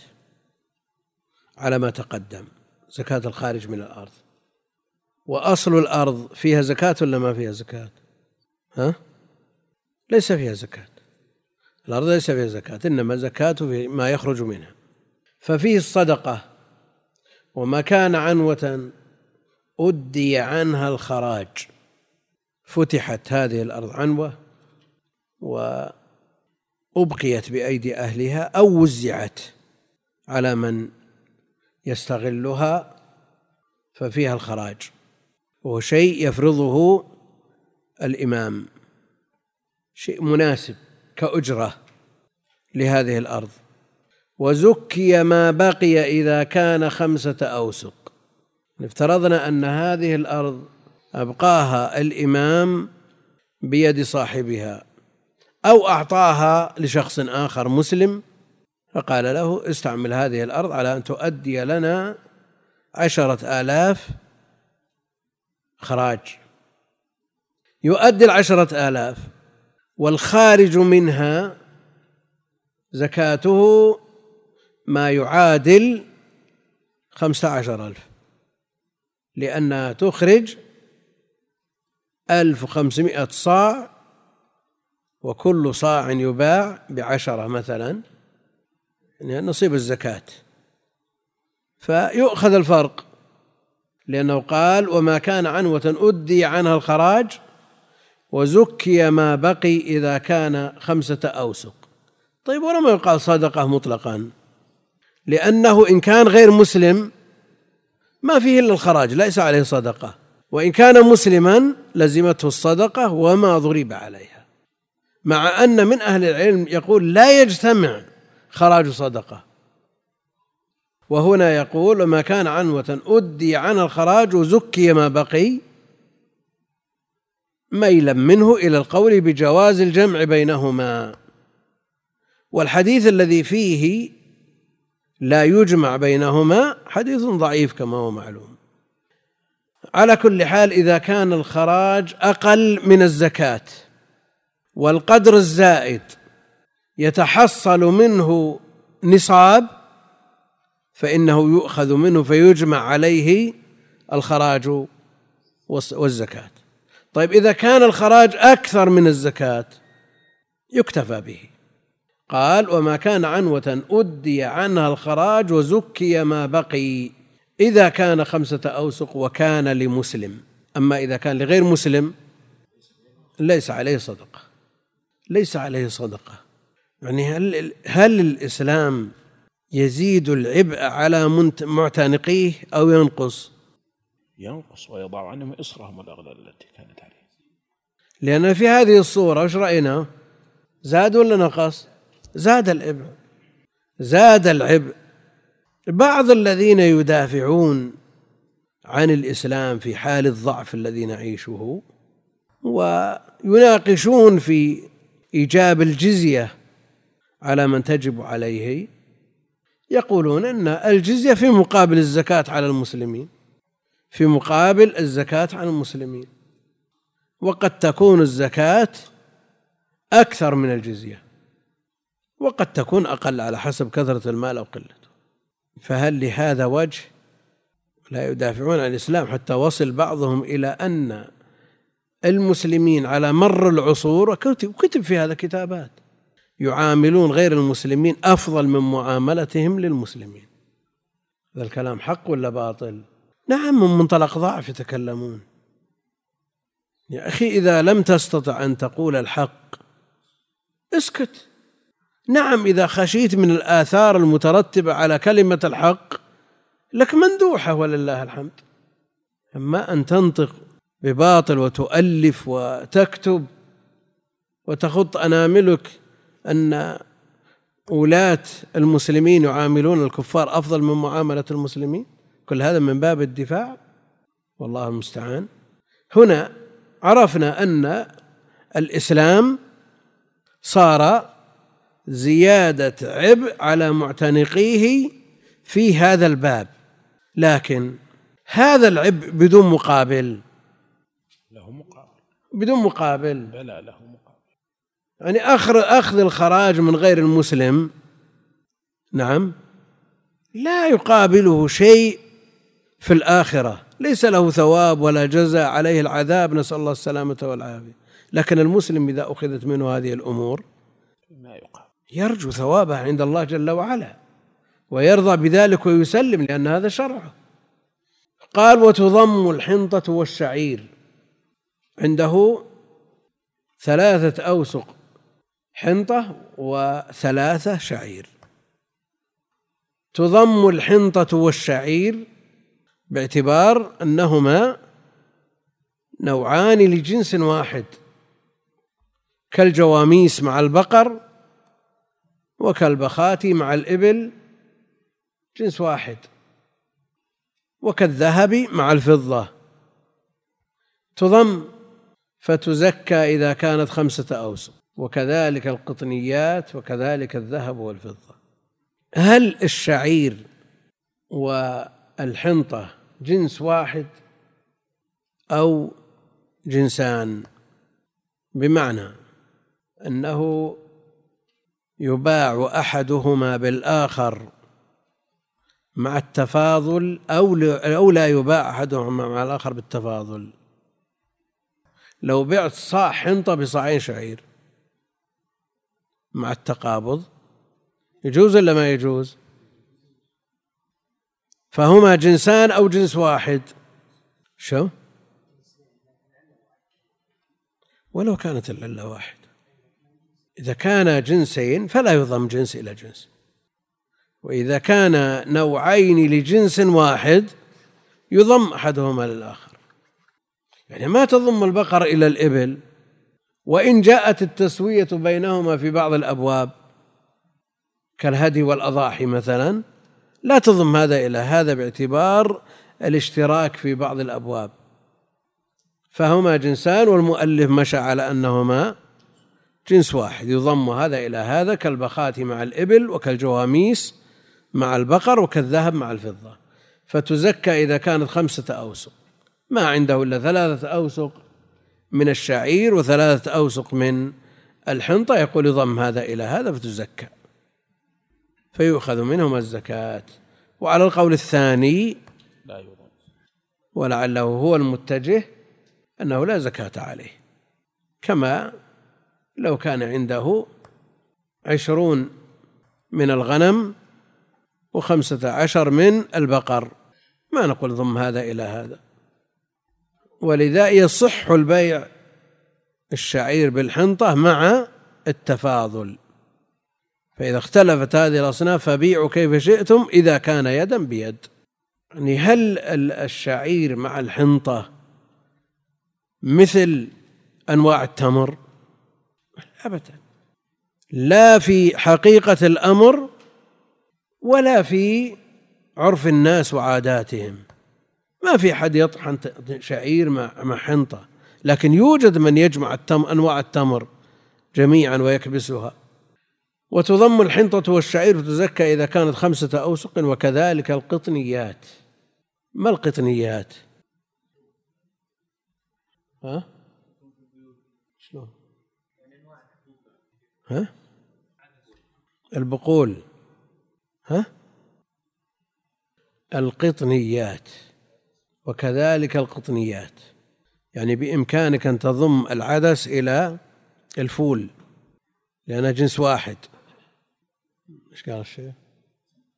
على ما تقدم زكاة الخارج من الأرض. وأصل الأرض فيها زكاة ولا ما فيها زكاة؟ ها؟ ليس فيها زكاة. الأرض ليس فيها زكاة إنما زكاة في ما يخرج منها. ففيه الصدقة. وما كان عنوة أدي عنها الخراج. فتحت هذه الأرض عنوة وأبقيت بأيدي أهلها أو وزعت على من يستغلها ففيها الخراج وهو شيء يفرضه الإمام شيء مناسب كأجرة لهذه الأرض. وزكي ما بقي إذا كان خمسة أوسق. افترضنا أن هذه الأرض أبقاها الإمام بيد صاحبها. أو أعطاها لشخص آخر مسلم فقال له استعمل هذه الأرض على أن تؤدي لنا عشرة آلاف خراج. يؤدي العشرة آلاف والخارج منها زكاته ما يعادل خمسة عشر ألف لأنها تخرج ألف وخمسمائة صاع وكل صاع يباع بعشرة مثلا يعني نصيب الزكاة. فيؤخذ الفرق لأنه قال وما كان عنوة أدي عنها الخراج وزكي ما بقي إذا كان خمسة أوسق طيب ولما يقال صدقة مطلقا لأنه إن كان غير مسلم ما فيه إلا الخراج ليس عليه صدقة. وإن كان مسلما لزمته الصدقة وما ضرب عليها. مع أن من أهل العلم يقول لا يجتمع خراج صدقة. وهنا يقول وما كان عنوة أدي عن الخراج وزكي ما بقي ميلا منه إلى القول بجواز الجمع بينهما. والحديث الذي فيه لا يجمع بينهما حديث ضعيف كما هو معلوم. على كل حال إذا كان الخراج أقل من الزكاة. والقدر الزائد يتحصل منه نصاب فإنه يؤخذ منه فيجمع عليه الخراج والزكاة. طيب إذا كان الخراج أكثر من الزكاة يكتفى به. قال وما كان عنوة أدي عنها الخراج وزكي ما بقي. إذا كان خمسة أوسق وكان لمسلم. أما إذا كان لغير مسلم ليس عليه صدقة. ليس عليه صدقة يعني هل هل الإسلام يزيد العبء على معتنقيه أو ينقص؟ ينقص ويضع عنهم إصرهم الأغلال التي كانت عليه لأن في هذه الصورة إيش رأينا؟ زاد ولا نقص؟ زاد العبء زاد العبء بعض الذين يدافعون عن الإسلام في حال الضعف الذي نعيشه ويناقشون في إيجاب الجزية على من تجب عليه. يقولون إن الجزية في مقابل الزكاة على المسلمين في مقابل الزكاة على المسلمين. وقد تكون الزكاة أكثر من الجزية وقد تكون أقل على حسب كثرة المال أو قلته. فهل لهذا وجه؟ لا يدافعون عن الإسلام حتى وصل بعضهم إلى أن المسلمين على مر العصور وكتب في هذا كتابات. يعاملون غير المسلمين أفضل من معاملتهم للمسلمين. هذا الكلام حق ولا باطل؟ نعم من منطلق ضعف يتكلمون. يا أخي إذا لم تستطع أن تقول الحق اسكت. نعم إذا خشيت من الآثار المترتبة على كلمة الحق لك مندوحة ولله الحمد. أما أن تنطق بباطل وتؤلف وتكتب وتخط أناملك أن ولاة المسلمين يعاملون الكفار أفضل من معاملة المسلمين؟ كل هذا من باب الدفاع؟ والله المستعان. هنا عرفنا أن الإسلام صار زيادة عبء على معتنقيه في هذا الباب لكن هذا العبء بدون مقابل له مقابل. بدون مقابل. بلى له مقابل. يعني أخذ أخذ الخراج من غير المسلم. نعم. لا يقابله شيء في الآخرة. ليس له ثواب ولا جزاء. عليه العذاب. نسأل الله السلامة والعافية. لكن المسلم إذا أخذت منه هذه الأمور ما يقابل. يرجو ثوابها عند الله جل وعلا. ويرضى بذلك ويسلم لأن هذا شرعه قال وتضم الحنطة والشعير. عنده ثلاثة أوسق حنطة وثلاثة شعير. تضم الحنطة والشعير باعتبار أنهما نوعان لجنس واحد كالجواميس مع البقر وكالبخات مع الإبل جنس واحد وكالذهب مع الفضة. تضم فتزكى إذا كانت خمسة أوسق وكذلك القطنيات وكذلك الذهب والفضة. هل الشعير والحنطة جنس واحد أو جنسان؟ بمعنى أنه يباع أحدهما بالآخر مع التفاضل أو أو لا يباع أحدهما مع الآخر بالتفاضل. لو بعت صاع حنطة بصاعين شعير؟ مع التقابض؟ يجوز ولا ما يجوز؟ فهما جنسان أو جنس واحد. شو؟ ولو كانت العلة واحدة إذا كان جنسين فلا يضم جنس إلى جنس. وإذا كان نوعين لجنس واحد يضم أحدهما للآخر. يعني ما تضم البقر إلى الإبل وإن جاءت التسوية بينهما في بعض الأبواب كالهدي والأضاحي مثلا لا تضم هذا إلى هذا باعتبار الاشتراك في بعض الأبواب. فهما جنسان والمؤلف مشى على أنهما جنس واحد يضم هذا إلى هذا كالبخات مع الإبل وكالجواميس مع البقر وكالذهب مع الفضة. فتزكى إذا كانت خمسة أوسق. ما عنده إلا ثلاثة أوسق من الشعير وثلاثة أوسق من الحنطة. يقول يضم هذا إلى هذا فتزكى فيؤخذ منهما الزكاة. وعلى القول الثاني لا يضم. ولعله هو المتجه أنه لا زكاة عليه كما لو كان عنده عشرون من الغنم وخمسة عشر من البقر. ما نقول ضم هذا إلى هذا؟ ولذا يصح البيع الشعير بالحنطة مع التفاضل. فإذا اختلفت هذه الأصناف فبيعوا كيف شئتم إذا كان يدا بيد. يعني هل الشعير مع الحنطة مثل أنواع التمر؟ أبدا. لا في حقيقة الأمر ولا في عرف الناس وعاداتهم. ما في أحد يطحن شعير مع حنطة. لكن يوجد من يجمع التم أنواع التمر جميعا ويكبسها. وتضم الحنطة والشعير تزكى إذا كانت خمسة أوسق وكذلك القطنيات. ما القطنيات؟ ها؟ شلون؟ ها؟ البقول. ها؟ القطنيات. وكذلك القطنيات يعني بإمكانك أن تضم العدس إلى الفول لأنها جنس واحد إيش قال الشيخ؟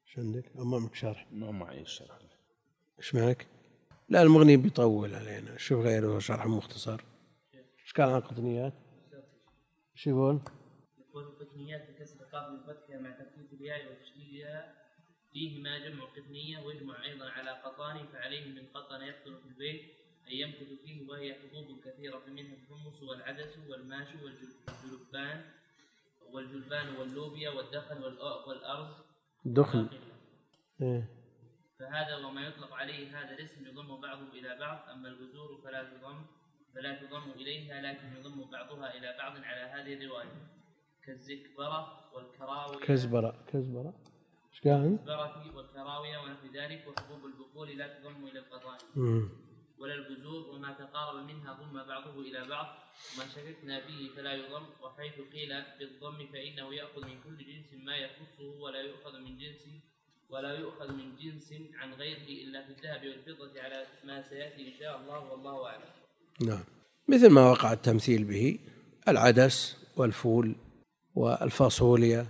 إيش عندك؟ أمامك شرح ما معي الشرح إيش معك؟ لا المغني بيطول علينا شوف غيره شرح مختصر إيش قال عن القطنيات؟ إيش يقول؟ يقول القطنيات بكسر قاف الفتح مع تخفيف الياء وتشديدها فيهما جمع قطنية ويجمع أيضا على قطان فعليه من قطن يقتل في البيت أن يمكث فيه وهي حبوب كثيرة منها الحمص والعدس والماش والجلبان والجلبان واللوبيا والدخن والأرز. دخن. إيه. فهذا وما يطلق عليه هذا الاسم يضم بعضه إلى بعض أما البذور فلا تضم فلا تضم إليها لكن يضم بعضها إلى بعض على هذه الرواية. كالزكبرة والكراوية كزبرة. كزبرة. إيش قال؟ والكراوية ونحو ذلك وحبوب البقول لا تضم إلى القطان ولا البذور وما تقارب منها ضم بعضه إلى بعض. وما شككنا فيه فلا يضم وحيث قيل بالضم فإنه يأخذ من كل جنس ما يخصه ولا يؤخذ من جنس ولا يؤخذ من جنس عن غيره إلا في الذهب والفضة على ما سيأتي إن شاء الله والله أعلم. نعم. مثل ما وقع التمثيل به العدس والفول والفاصوليا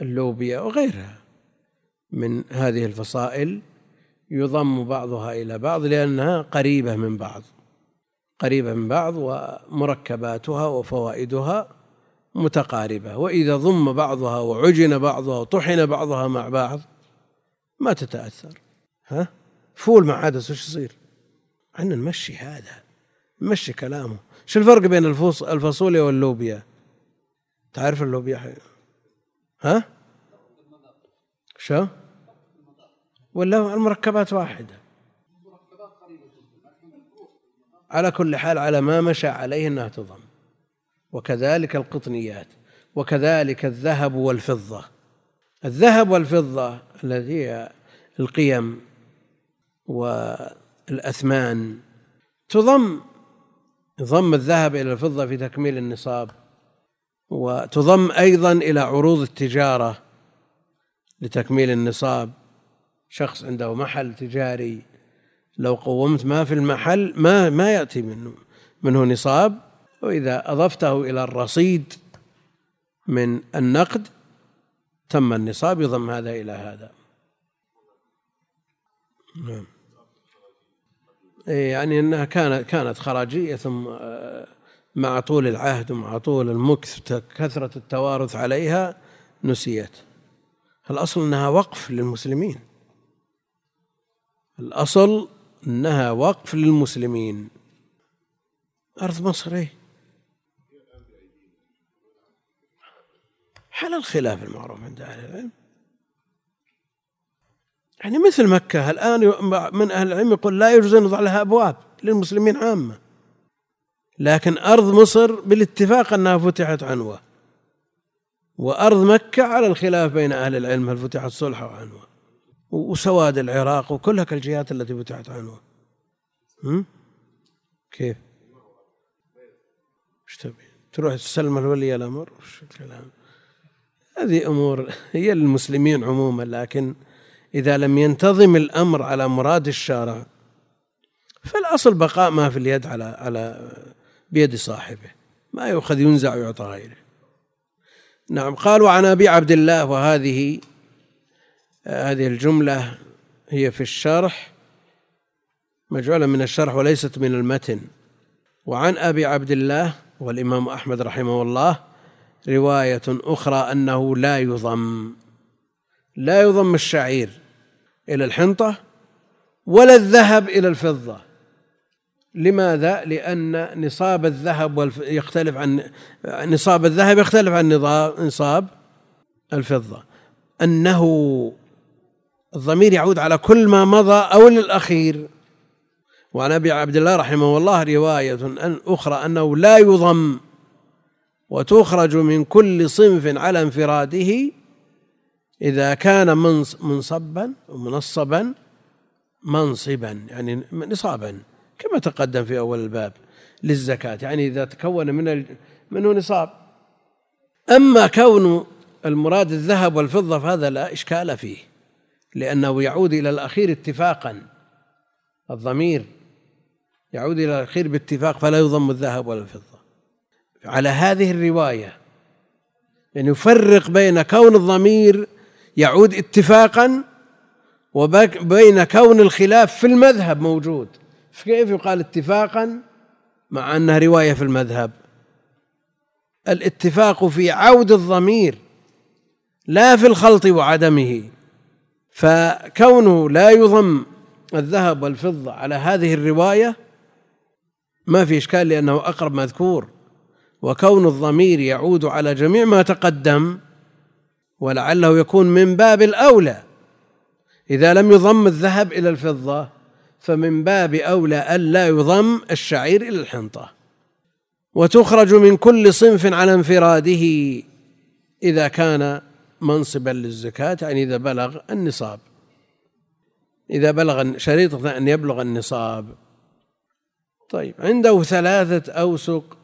واللوبيا وغيرها من هذه الفصائل يضم بعضها إلى بعض لأنها قريبة من بعض قريبة من بعض ومركباتها وفوائدها متقاربة وإذا ضم بعضها وعجن بعضها وطحن بعضها مع بعض ما تتأثر. ها؟ فول مع عدس وش يصير؟ عنا نمشي هذا نمشي كلامه. شو الفرق بين الفاصوليا واللوبيا؟ تعرف اللوبيا ها؟ شو؟ ولا المركبات واحدة. على كل حال على ما مشى عليه إنها تضم. وكذلك القطنيات وكذلك الذهب والفضة. الذهب والفضة التي هي القيم والأثمان. تضم ضم الذهب إلى الفضة في تكميل النصاب. وتضم أيضا إلى عروض التجارة لتكميل النصاب. شخص عنده محل تجاري لو قومت ما في المحل ما ما يأتي منه منه نصاب. وإذا أضفته إلى الرصيد من النقد تم النصاب يضم هذا إلى هذا. نعم. إيه، يعني إنها كانت كانت خراجية ثم آه، مع طول العهد ومع طول المكث كثرة التوارث عليها نسيت. الأصل أنها وقف للمسلمين. الأصل أنها وقف للمسلمين. أرض مصر إيه؟ حل الخلاف المعروف عند أهل العلم. يعني مثل مكة الآن من أهل العلم يقول لا يجوز أن يوضع لها أبواب للمسلمين عامة. لكن أرض مصر بالاتفاق أنها فتحت عنوة وأرض مكة على الخلاف بين أهل العلم هل فتحت صلحة وعنوة وسواد العراق وكل الجهات التي فتحت عنه هم؟ كيف؟ إيش تبي؟ تروح تسلم الولي الأمر؟ وش الكلام؟ هذه أمور هي للمسلمين عموما لكن إذا لم ينتظم الأمر على مراد الشارع فالأصل بقاء ما في اليد على على بيد صاحبه. ما يؤخذ ينزع ويعطى غيره. نعم قال وعن أبي عبد الله وهذه هذه الجملة هي في الشرح مجعولة من الشرح وليست من المتن. وعن أبي عبد الله والإمام أحمد رحمه الله رواية أخرى أنه لا يضم. لا يضم الشعير إلى الحنطة ولا الذهب إلى الفضة. لماذا؟ لأن نصاب الذهب يختلف عن نصاب الذهب يختلف عن نصاب الفضة. أنه الضمير يعود على كل ما مضى أو للأخير. وعن أبي عبد الله رحمه الله رواية أخرى أنه لا يضم وتخرج من كل صنف على انفراده إذا كان منصبا ومنصبا منصبا يعني نصابا. كما تقدم في أول الباب للزكاة يعني إذا تكون من منه نصاب. أما كون المراد الذهب والفضة فهذا لا إشكال فيه لأنه يعود إلى الأخير اتفاقا. الضمير يعود إلى الأخير باتفاق فلا يضم الذهب ولا الفضة على هذه الرواية يعني يفرق بين كون الضمير يعود اتفاقا وبين كون الخلاف في المذهب موجود. كيف يقال اتفاقا مع أنها رواية في المذهب؟ الاتفاق في عود الضمير لا في الخلط وعدمه فكونه لا يضم الذهب والفضة على هذه الرواية ما في إشكال لأنه أقرب مذكور. وكون الضمير يعود على جميع ما تقدم ولعله يكون من باب الأولى إذا لم يضم الذهب إلى الفضة فمن باب أولى ألا يضم الشعير إلى الحنطة. وتخرج من كل صنف على انفراده إذا كان منصبا للزكاة يعني إذا بلغ النصاب. إذا بلغ شريطة أن يبلغ النصاب. طيب عنده ثلاثة أوسق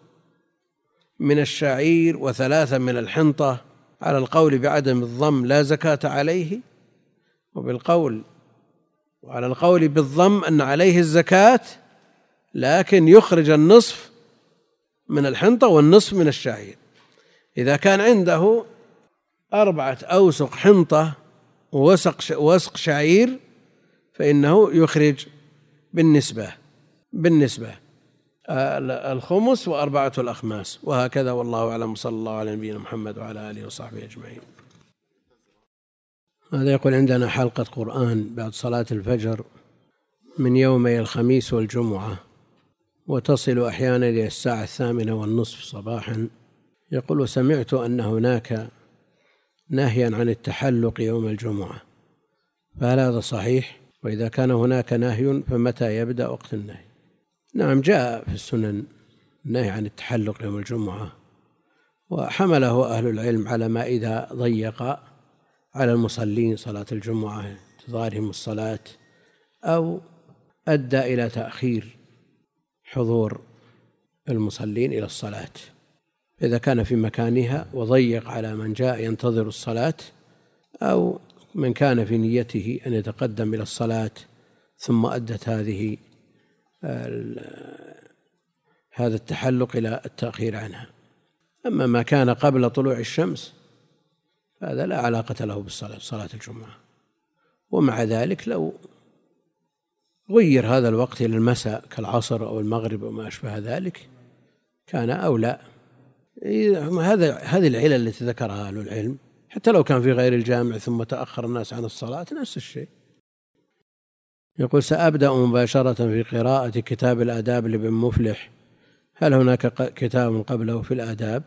من الشعير وثلاثة من الحنطة على القول بعدم الضم لا زكاة عليه وبالقول وعلى القول بالضم أن عليه الزكاة لكن يخرج النصف من الحنطة والنصف من الشعير إذا كان عنده أربعة أوسق حنطة ووسق وسق شعير فإنه يخرج بالنسبة بالنسبة. الخمس وأربعة الأخماس. وهكذا والله أعلم. صلى الله على نبينا محمد وعلى آله وصحبه أجمعين. هذا يقول عندنا حلقة قرآن بعد صلاة الفجر من يومي الخميس والجمعة وتصل أحيانا إلى الساعة الثامنة والنصف صباحا يقول وسمعت أن هناك نهيا عن التحلق يوم الجمعة فهل هذا صحيح؟ وإذا كان هناك نهي فمتى يبدأ وقت النهي؟ نعم جاء في السنن النهي عن التحلق يوم الجمعة وحمله أهل العلم على ما إذا ضيق على المصلين صلاة الجمعة انتظارهم الصلاة أو أدى إلى تأخير حضور المصلين إلى الصلاة. إذا كان في مكانها وضيق على من جاء ينتظر الصلاة أو من كان في نيته أن يتقدم إلى الصلاة ثم أدت هذه هذا التحلق إلى التأخير عنها. أما ما كان قبل طلوع الشمس فهذا لا علاقة له بالصلاة صلاة الجمعة. ومع ذلك لو غير هذا الوقت إلى المساء كالعصر أو المغرب وما أشبه ذلك كان أولى. هذا هذه العلل التي ذكرها أهل العلم. حتى لو كان في غير الجامع ثم تأخر الناس عن الصلاة نفس الشيء. يقول سأبدأ مباشرة في قراءة كتاب الآداب لابن مفلح. هل هناك كتاب قبله في الآداب؟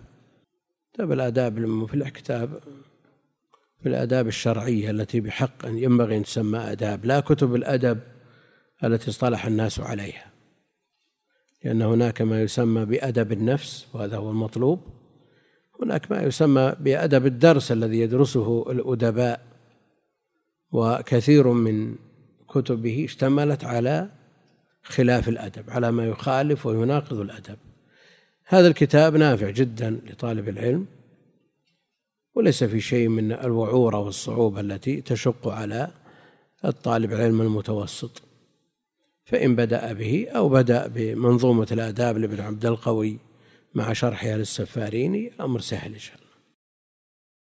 كتاب الآداب لابن مفلح كتاب في الآداب الشرعية التي بحق أن ينبغي أن تسمى آداب لا كتب الأدب التي اصطلح الناس عليها. لأن هناك ما يسمى بأدب النفس وهذا هو المطلوب. هناك ما يسمى بأدب الدرس الذي يدرسه الأدباء. وكثير من كتبه اشتملت على خلاف الأدب على ما يخالف ويناقض الأدب. هذا الكتاب نافع جدا لطالب العلم. وليس في شيء من الوعورة والصعوبة التي تشق على الطالب العلم المتوسط. فإن بدأ به أو بدأ بمنظومة الآداب لابن عبد القوي مع شرحها للسفاريني أمر سهل إن شاء الله.